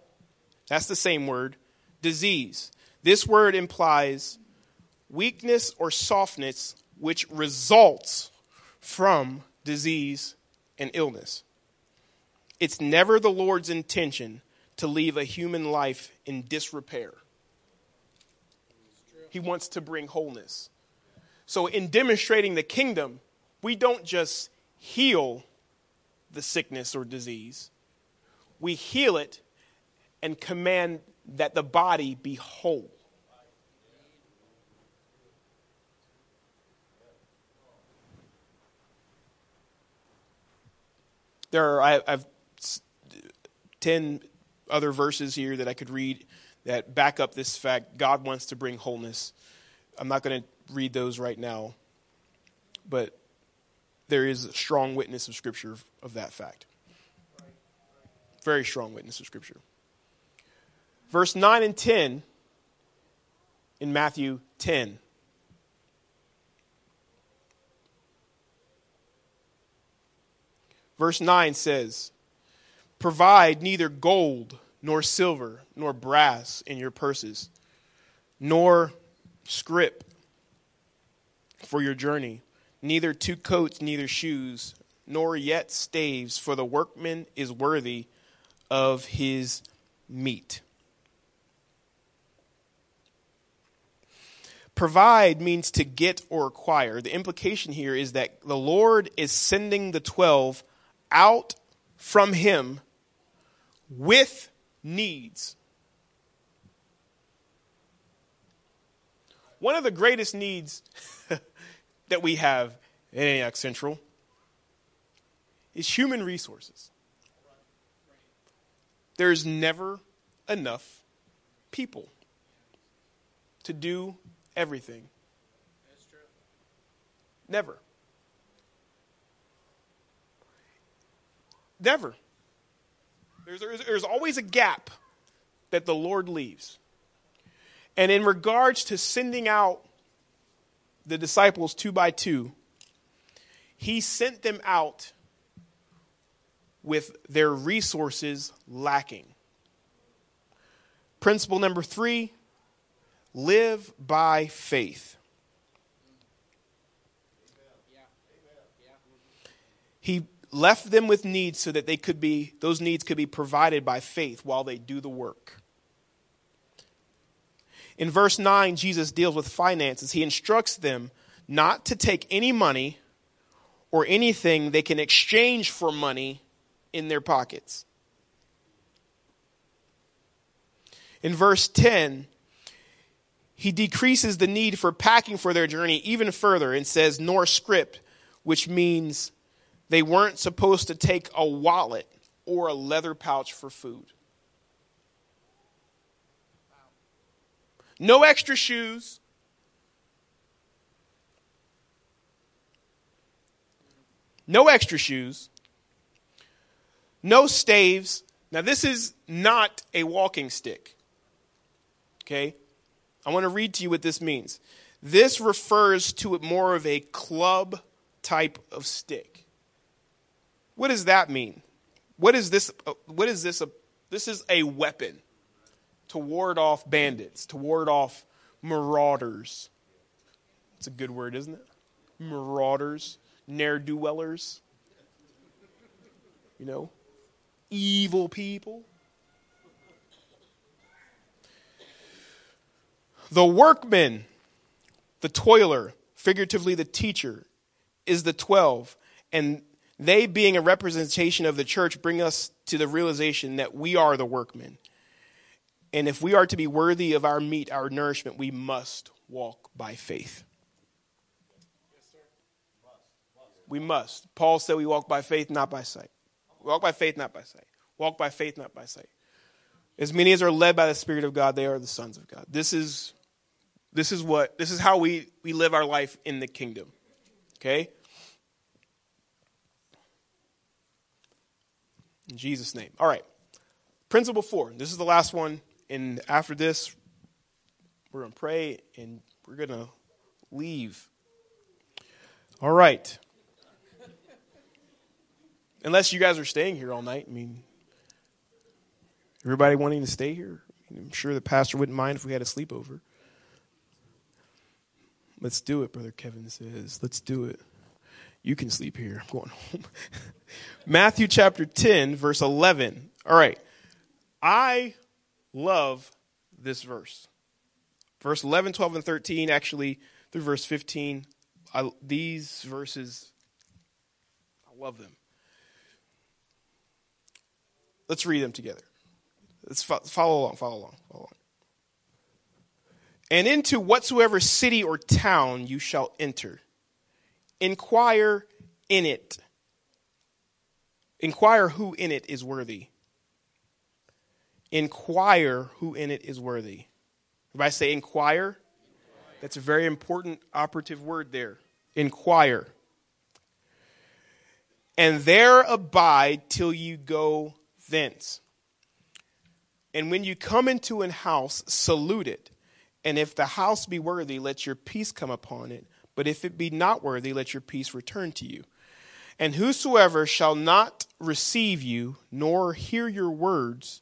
that's the same word, disease. This word implies weakness or softness which results from disease and illness. It's never the Lord's intention to leave a human life in disrepair. He wants to bring wholeness. So, in demonstrating the kingdom, we don't just heal the sickness or disease, we heal it and command that the body be whole. There are, I, have 10 other verses here that I could read that back up this fact. God wants to bring wholeness. I'm not going to read those right now, but there is a strong witness of Scripture of that fact. Very strong witness of Scripture. Verse 9 and 10 in Matthew 10. Verse 9 says, Provide neither gold, nor silver, nor brass in your purses, nor scrip for your journey, neither two coats, neither shoes, nor yet staves, for the workman is worthy of his meat. Provide means to get or acquire. The implication here is that the Lord is sending the 12 out from him with needs. One of the greatest needs that we have at Antioch Central is human resources. There's never enough people to do everything. Never. Never. There's, there's, there's always a gap that the Lord leaves. And in regards to sending out the disciples two by two, he sent them out with their resources lacking. Principle number three live by faith. He left them with needs so that they could be those needs could be provided by faith while they do the work. In verse 9, Jesus deals with finances. He instructs them not to take any money or anything they can exchange for money in their pockets. In verse 10, he decreases the need for packing for their journey even further and says, nor scrip, which means they weren't supposed to take a wallet or a leather pouch for food. No extra shoes. No extra shoes. No staves. Now, this is not a walking stick. Okay? I want to read to you what this means. This refers to it more of a club type of stick. What does that mean? What is this? Uh, what is this? This is a weapon to ward off bandits, to ward off marauders. It's a good word, isn't it? Marauders, ne'er do wellers. You know, evil people. The workman, the toiler, figuratively the teacher, is the 12. And they, being a representation of the church, bring us to the realization that we are the workmen. And if we are to be worthy of our meat, our nourishment, we must walk by faith. We must. Paul said we walk by faith, not by sight. Walk by faith, not by sight. Walk by faith, not by sight. As many as are led by the Spirit of God, they are the sons of God. This is this is what this is how we, we live our life in the kingdom. Okay? In Jesus' name. All right. Principle four. This is the last one. And after this, we're going to pray and we're going to leave. All right. Unless you guys are staying here all night. I mean, everybody wanting to stay here? I'm sure the pastor wouldn't mind if we had a sleepover. Let's do it, Brother Kevin says. Let's do it. You can sleep here. I'm going home. Matthew chapter 10, verse 11. All right. I love this verse. Verse 11, 12, and 13, actually, through verse 15. I, these verses, I love them. Let's read them together. Let's follow along, follow along, follow along. And into whatsoever city or town you shall enter Inquire in it. Inquire who in it is worthy. Inquire who in it is worthy. If I say inquire, that's a very important operative word there. Inquire. And there abide till you go thence. And when you come into an house, salute it. And if the house be worthy, let your peace come upon it. But if it be not worthy, let your peace return to you. And whosoever shall not receive you, nor hear your words,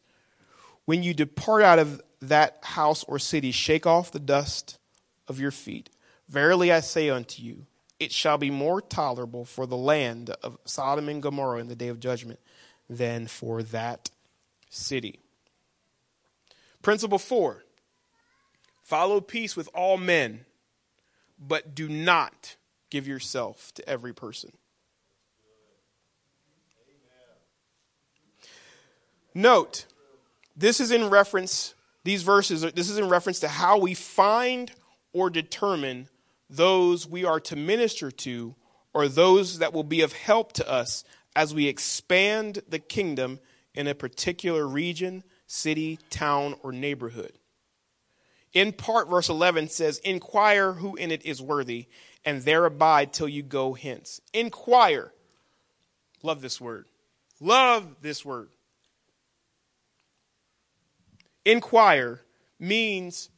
when you depart out of that house or city, shake off the dust of your feet. Verily I say unto you, it shall be more tolerable for the land of Sodom and Gomorrah in the day of judgment than for that city. Principle four follow peace with all men but do not give yourself to every person. Note, this is in reference, these verses, this is in reference to how we find or determine those we are to minister to or those that will be of help to us as we expand the kingdom in a particular region, city, town, or neighborhood. In part, verse 11 says, Inquire who in it is worthy, and there abide till you go hence. Inquire. Love this word. Love this word. Inquire means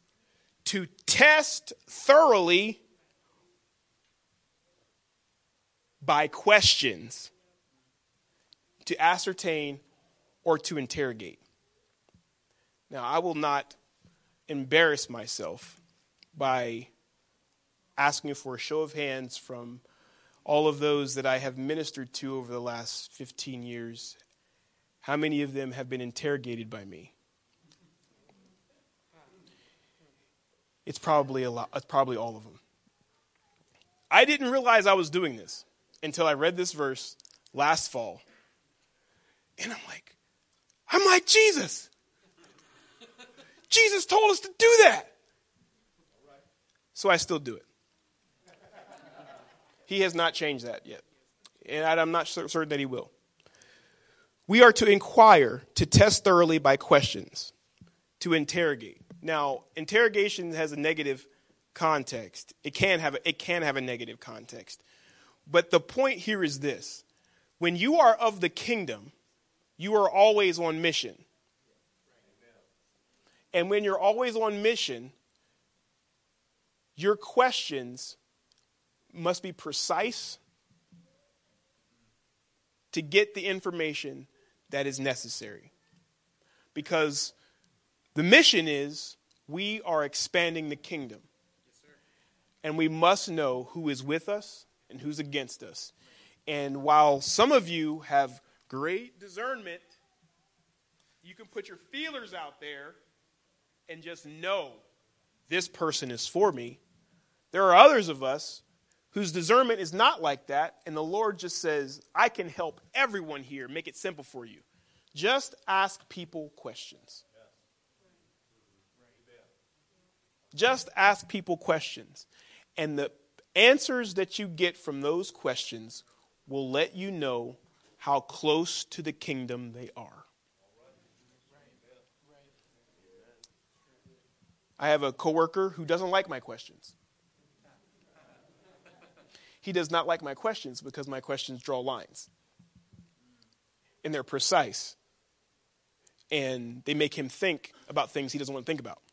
to test thoroughly by questions, to ascertain, or to interrogate. Now, I will not embarrass myself by asking for a show of hands from all of those that I have ministered to over the last 15 years, how many of them have been interrogated by me? It's probably a lot, it's probably all of them. I didn't realize I was doing this until I read this verse last fall. And I'm like, I'm like Jesus. Jesus told us to do that. So I still do it. He has not changed that yet. And I'm not certain that he will. We are to inquire, to test thoroughly by questions, to interrogate. Now, interrogation has a negative context. It can have a, it can have a negative context. But the point here is this. When you are of the kingdom, you are always on mission. And when you're always on mission, your questions must be precise to get the information that is necessary. Because the mission is we are expanding the kingdom. and we must know who is with us and who's against us. And while some of you have great discernment, you can put your feelers out there and just know this person is for me. There are others of us whose discernment is not like that, and the Lord just says, I can help everyone here, make it simple for you. Just ask people questions. Just ask people questions. And the answers that you get from those questions will let you know how close to the kingdom they are. I have a coworker who doesn't like my questions. He does not like my questions because my questions draw lines. And they're precise. And they make him think about things he doesn't want to think about.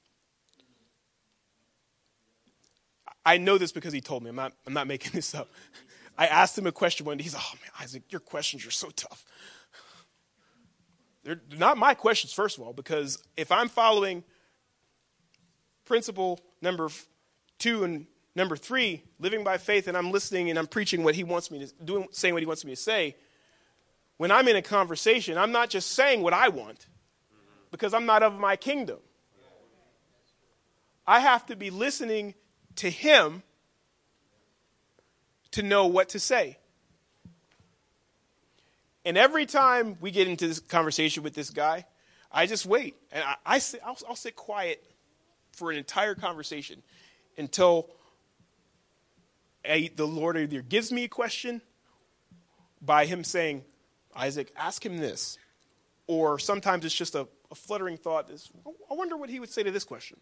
I know this because he told me. I'm not, I'm not making this up. I asked him a question one day. He's like, oh man, Isaac, your questions are so tough. They're not my questions, first of all, because if I'm following principle number two and number three, living by faith, and I'm listening and I'm preaching what he wants me to doing, saying what he wants me to say, when I'm in a conversation, I'm not just saying what I want because I'm not of my kingdom. I have to be listening to him to know what to say. And every time we get into this conversation with this guy, I just wait. And I, I sit, I'll, I'll sit quiet for an entire conversation until the Lord either gives me a question by him saying, Isaac, ask him this. Or sometimes it's just a, a fluttering thought. Is, I wonder what he would say to this question.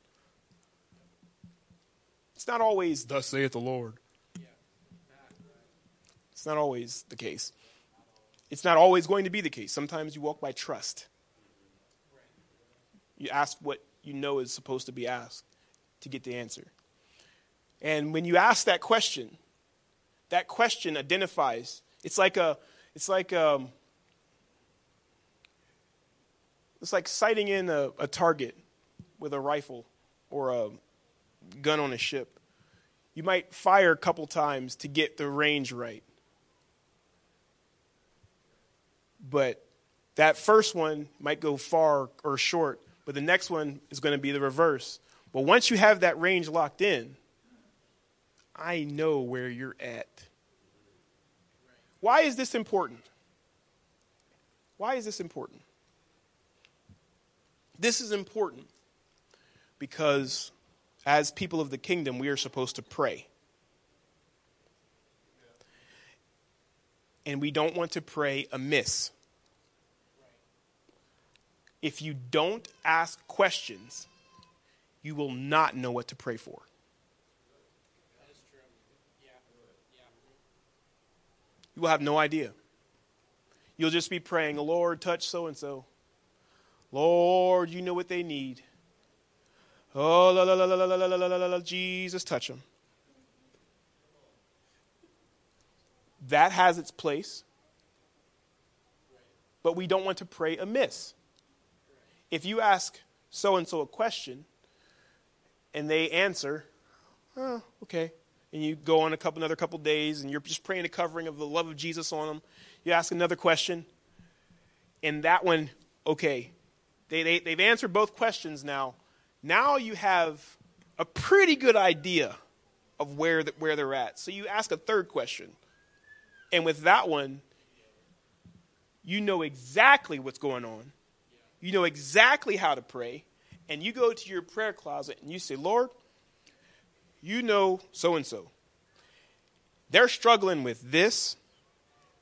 It's not always, thus saith the Lord. It's not always the case. It's not always going to be the case. Sometimes you walk by trust. You ask what you know is supposed to be asked to get the answer. And when you ask that question, that question identifies. It's like a, it's like um, it's like sighting in a, a target with a rifle or a gun on a ship. You might fire a couple times to get the range right. But that first one might go far or short, but the next one is going to be the reverse. But once you have that range locked in, I know where you're at. Why is this important? Why is this important? This is important because as people of the kingdom, we are supposed to pray. And we don't want to pray amiss. If you don't ask questions, you will not know what to pray for. You will have no idea. You'll just be praying, Lord, touch so and so. Lord, you know what they need. Oh, la, la, la, la, la, la, la, la, la, Jesus, touch them. That has its place. But we don't want to pray amiss. If you ask so and so a question and they answer, oh, okay, and you go on a couple another couple days and you're just praying a covering of the love of Jesus on them. You ask another question, and that one, okay, they, they, they've answered both questions now. Now you have a pretty good idea of where, the, where they're at. So you ask a third question. And with that one, you know exactly what's going on. You know exactly how to pray. And you go to your prayer closet and you say, Lord, you know so and so. They're struggling with this.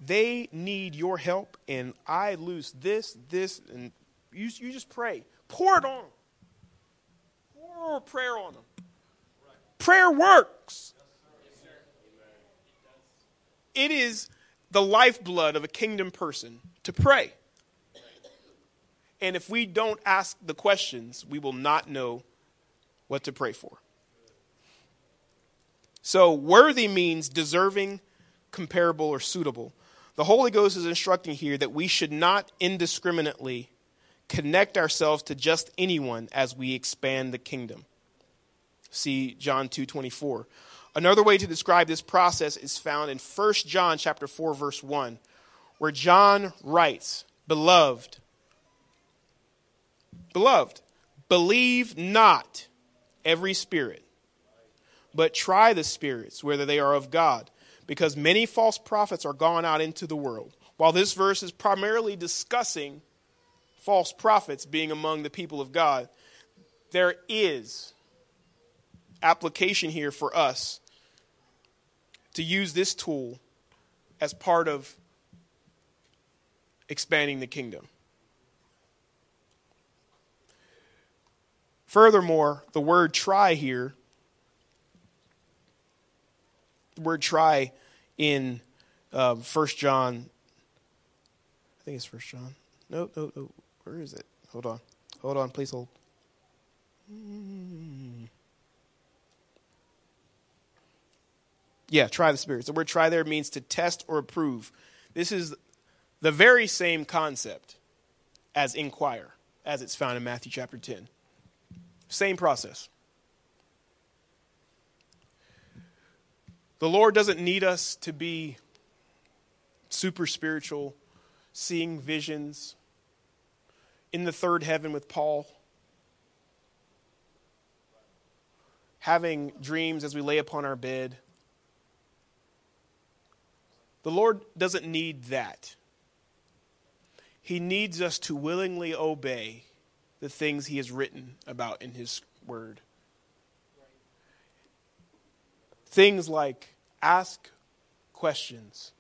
They need your help, and I lose this, this, and you, you just pray. Pour it on. Pour prayer on them. Prayer works. It is the lifeblood of a kingdom person to pray. And if we don't ask the questions, we will not know what to pray for. So, worthy means deserving, comparable, or suitable. The Holy Ghost is instructing here that we should not indiscriminately connect ourselves to just anyone as we expand the kingdom. See John 2:24. Another way to describe this process is found in 1 John chapter 4 verse 1, where John writes, "Beloved, beloved, believe not every spirit, but try the spirits whether they are of God, because many false prophets are gone out into the world." While this verse is primarily discussing false prophets being among the people of God, there is application here for us to use this tool as part of expanding the kingdom. Furthermore, the word try here, the word try in uh, 1 John, I think it's 1 John. No, no, no. Where is it? Hold on. Hold on. Please hold. Yeah, try the spirits. The word try there means to test or approve. This is the very same concept as inquire, as it's found in Matthew chapter 10. Same process. The Lord doesn't need us to be super spiritual, seeing visions, in the third heaven with Paul, having dreams as we lay upon our bed. The Lord doesn't need that. He needs us to willingly obey the things He has written about in His Word. Things like ask questions.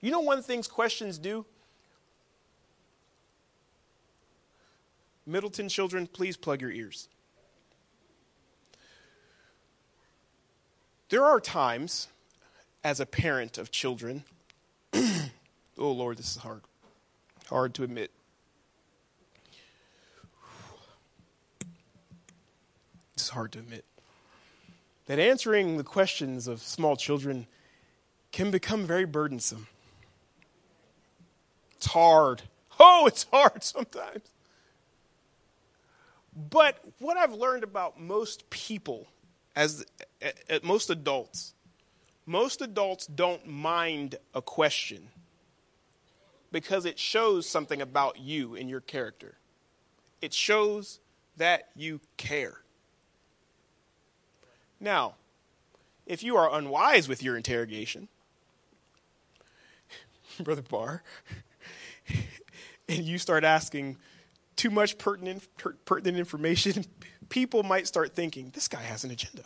You know one things questions do? Middleton children, please plug your ears. There are times, as a parent of children, oh Lord, this is hard. Hard to admit. It's hard to admit. That answering the questions of small children can become very burdensome. It's hard. Oh, it's hard sometimes. But what I've learned about most people, as most adults, most adults don't mind a question because it shows something about you and your character. It shows that you care. Now, if you are unwise with your interrogation, Brother Barr, and you start asking too much pertinent, pertinent information, people might start thinking, this guy has an agenda.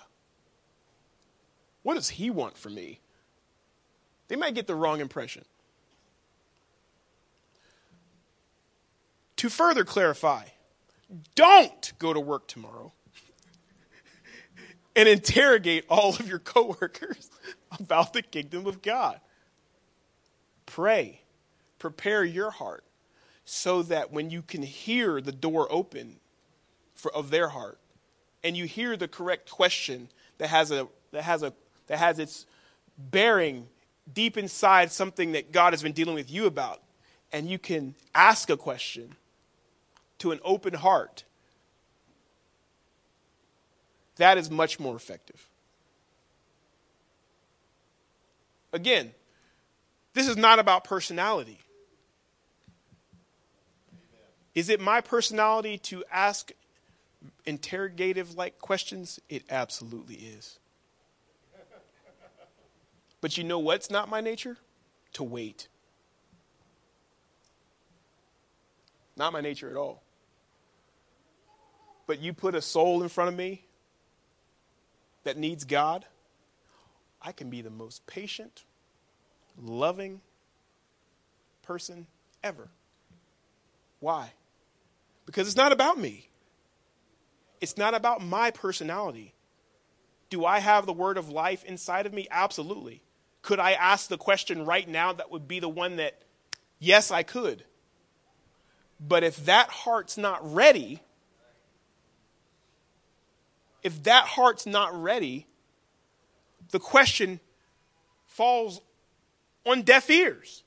What does he want from me? They might get the wrong impression. To further clarify, don't go to work tomorrow and interrogate all of your coworkers about the kingdom of God. Pray, prepare your heart so that when you can hear the door open for, of their heart and you hear the correct question that has a that has a that has its bearing deep inside something that God has been dealing with you about and you can ask a question to an open heart that is much more effective Again, this is not about personality. Is it my personality to ask interrogative like questions? It absolutely is. But you know what's not my nature? To wait. Not my nature at all. But you put a soul in front of me that needs God, I can be the most patient, loving person ever. Why? Because it's not about me. It's not about my personality. Do I have the word of life inside of me? Absolutely. Could I ask the question right now that would be the one that, yes, I could. But if that heart's not ready, if that heart's not ready, the question falls on deaf ears.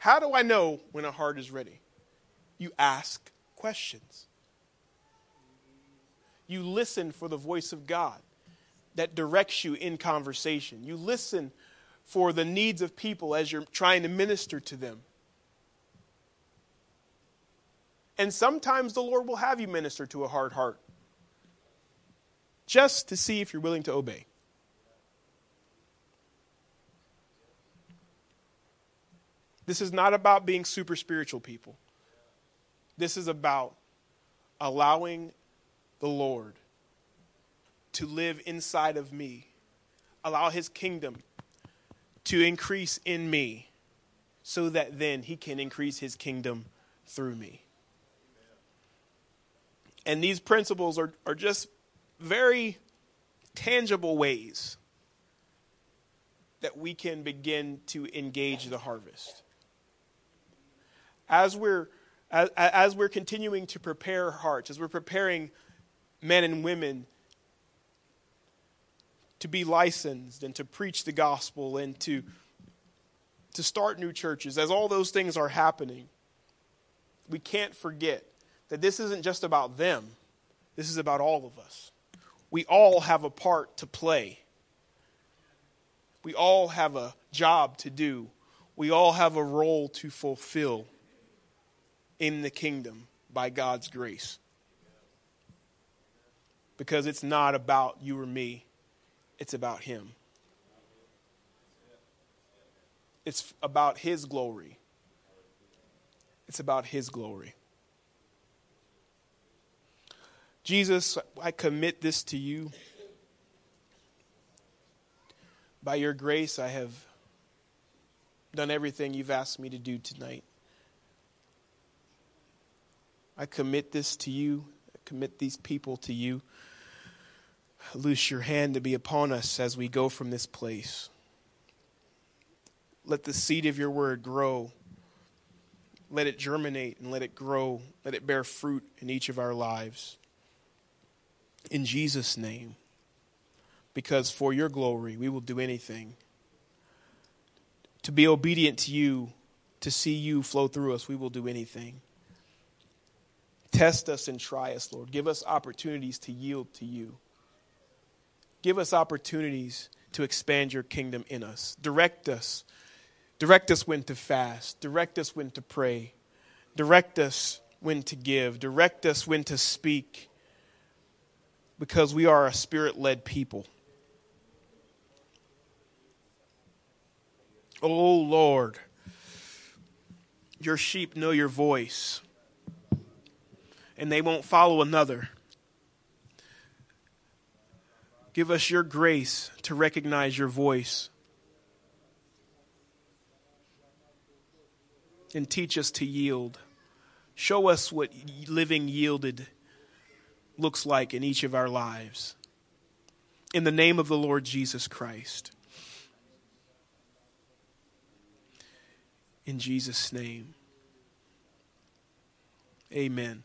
How do I know when a heart is ready? You ask questions. You listen for the voice of God that directs you in conversation. You listen for the needs of people as you're trying to minister to them. And sometimes the Lord will have you minister to a hard heart just to see if you're willing to obey. This is not about being super spiritual people. This is about allowing the Lord to live inside of me, allow his kingdom to increase in me, so that then he can increase his kingdom through me. And these principles are, are just very tangible ways that we can begin to engage the harvest as we're as, as we're continuing to prepare hearts, as we're preparing men and women to be licensed and to preach the gospel and to to start new churches, as all those things are happening, we can't forget that this isn't just about them. This is about all of us. We all have a part to play. We all have a job to do. We all have a role to fulfill in the kingdom by God's grace. Because it's not about you or me, it's about Him. It's about His glory. It's about His glory. Jesus, I commit this to you. By your grace, I have done everything you've asked me to do tonight. I commit this to you. I commit these people to you. Loose your hand to be upon us as we go from this place. Let the seed of your word grow. Let it germinate and let it grow. Let it bear fruit in each of our lives. In Jesus' name. Because for your glory, we will do anything. To be obedient to you, to see you flow through us, we will do anything. Test us and try us, Lord. Give us opportunities to yield to you. Give us opportunities to expand your kingdom in us. Direct us. Direct us when to fast. Direct us when to pray. Direct us when to give. Direct us when to speak. Because we are a spirit led people. Oh Lord, your sheep know your voice and they won't follow another. Give us your grace to recognize your voice. And teach us to yield. Show us what living yielded looks like in each of our lives. In the name of the Lord Jesus Christ. In Jesus' name. Amen.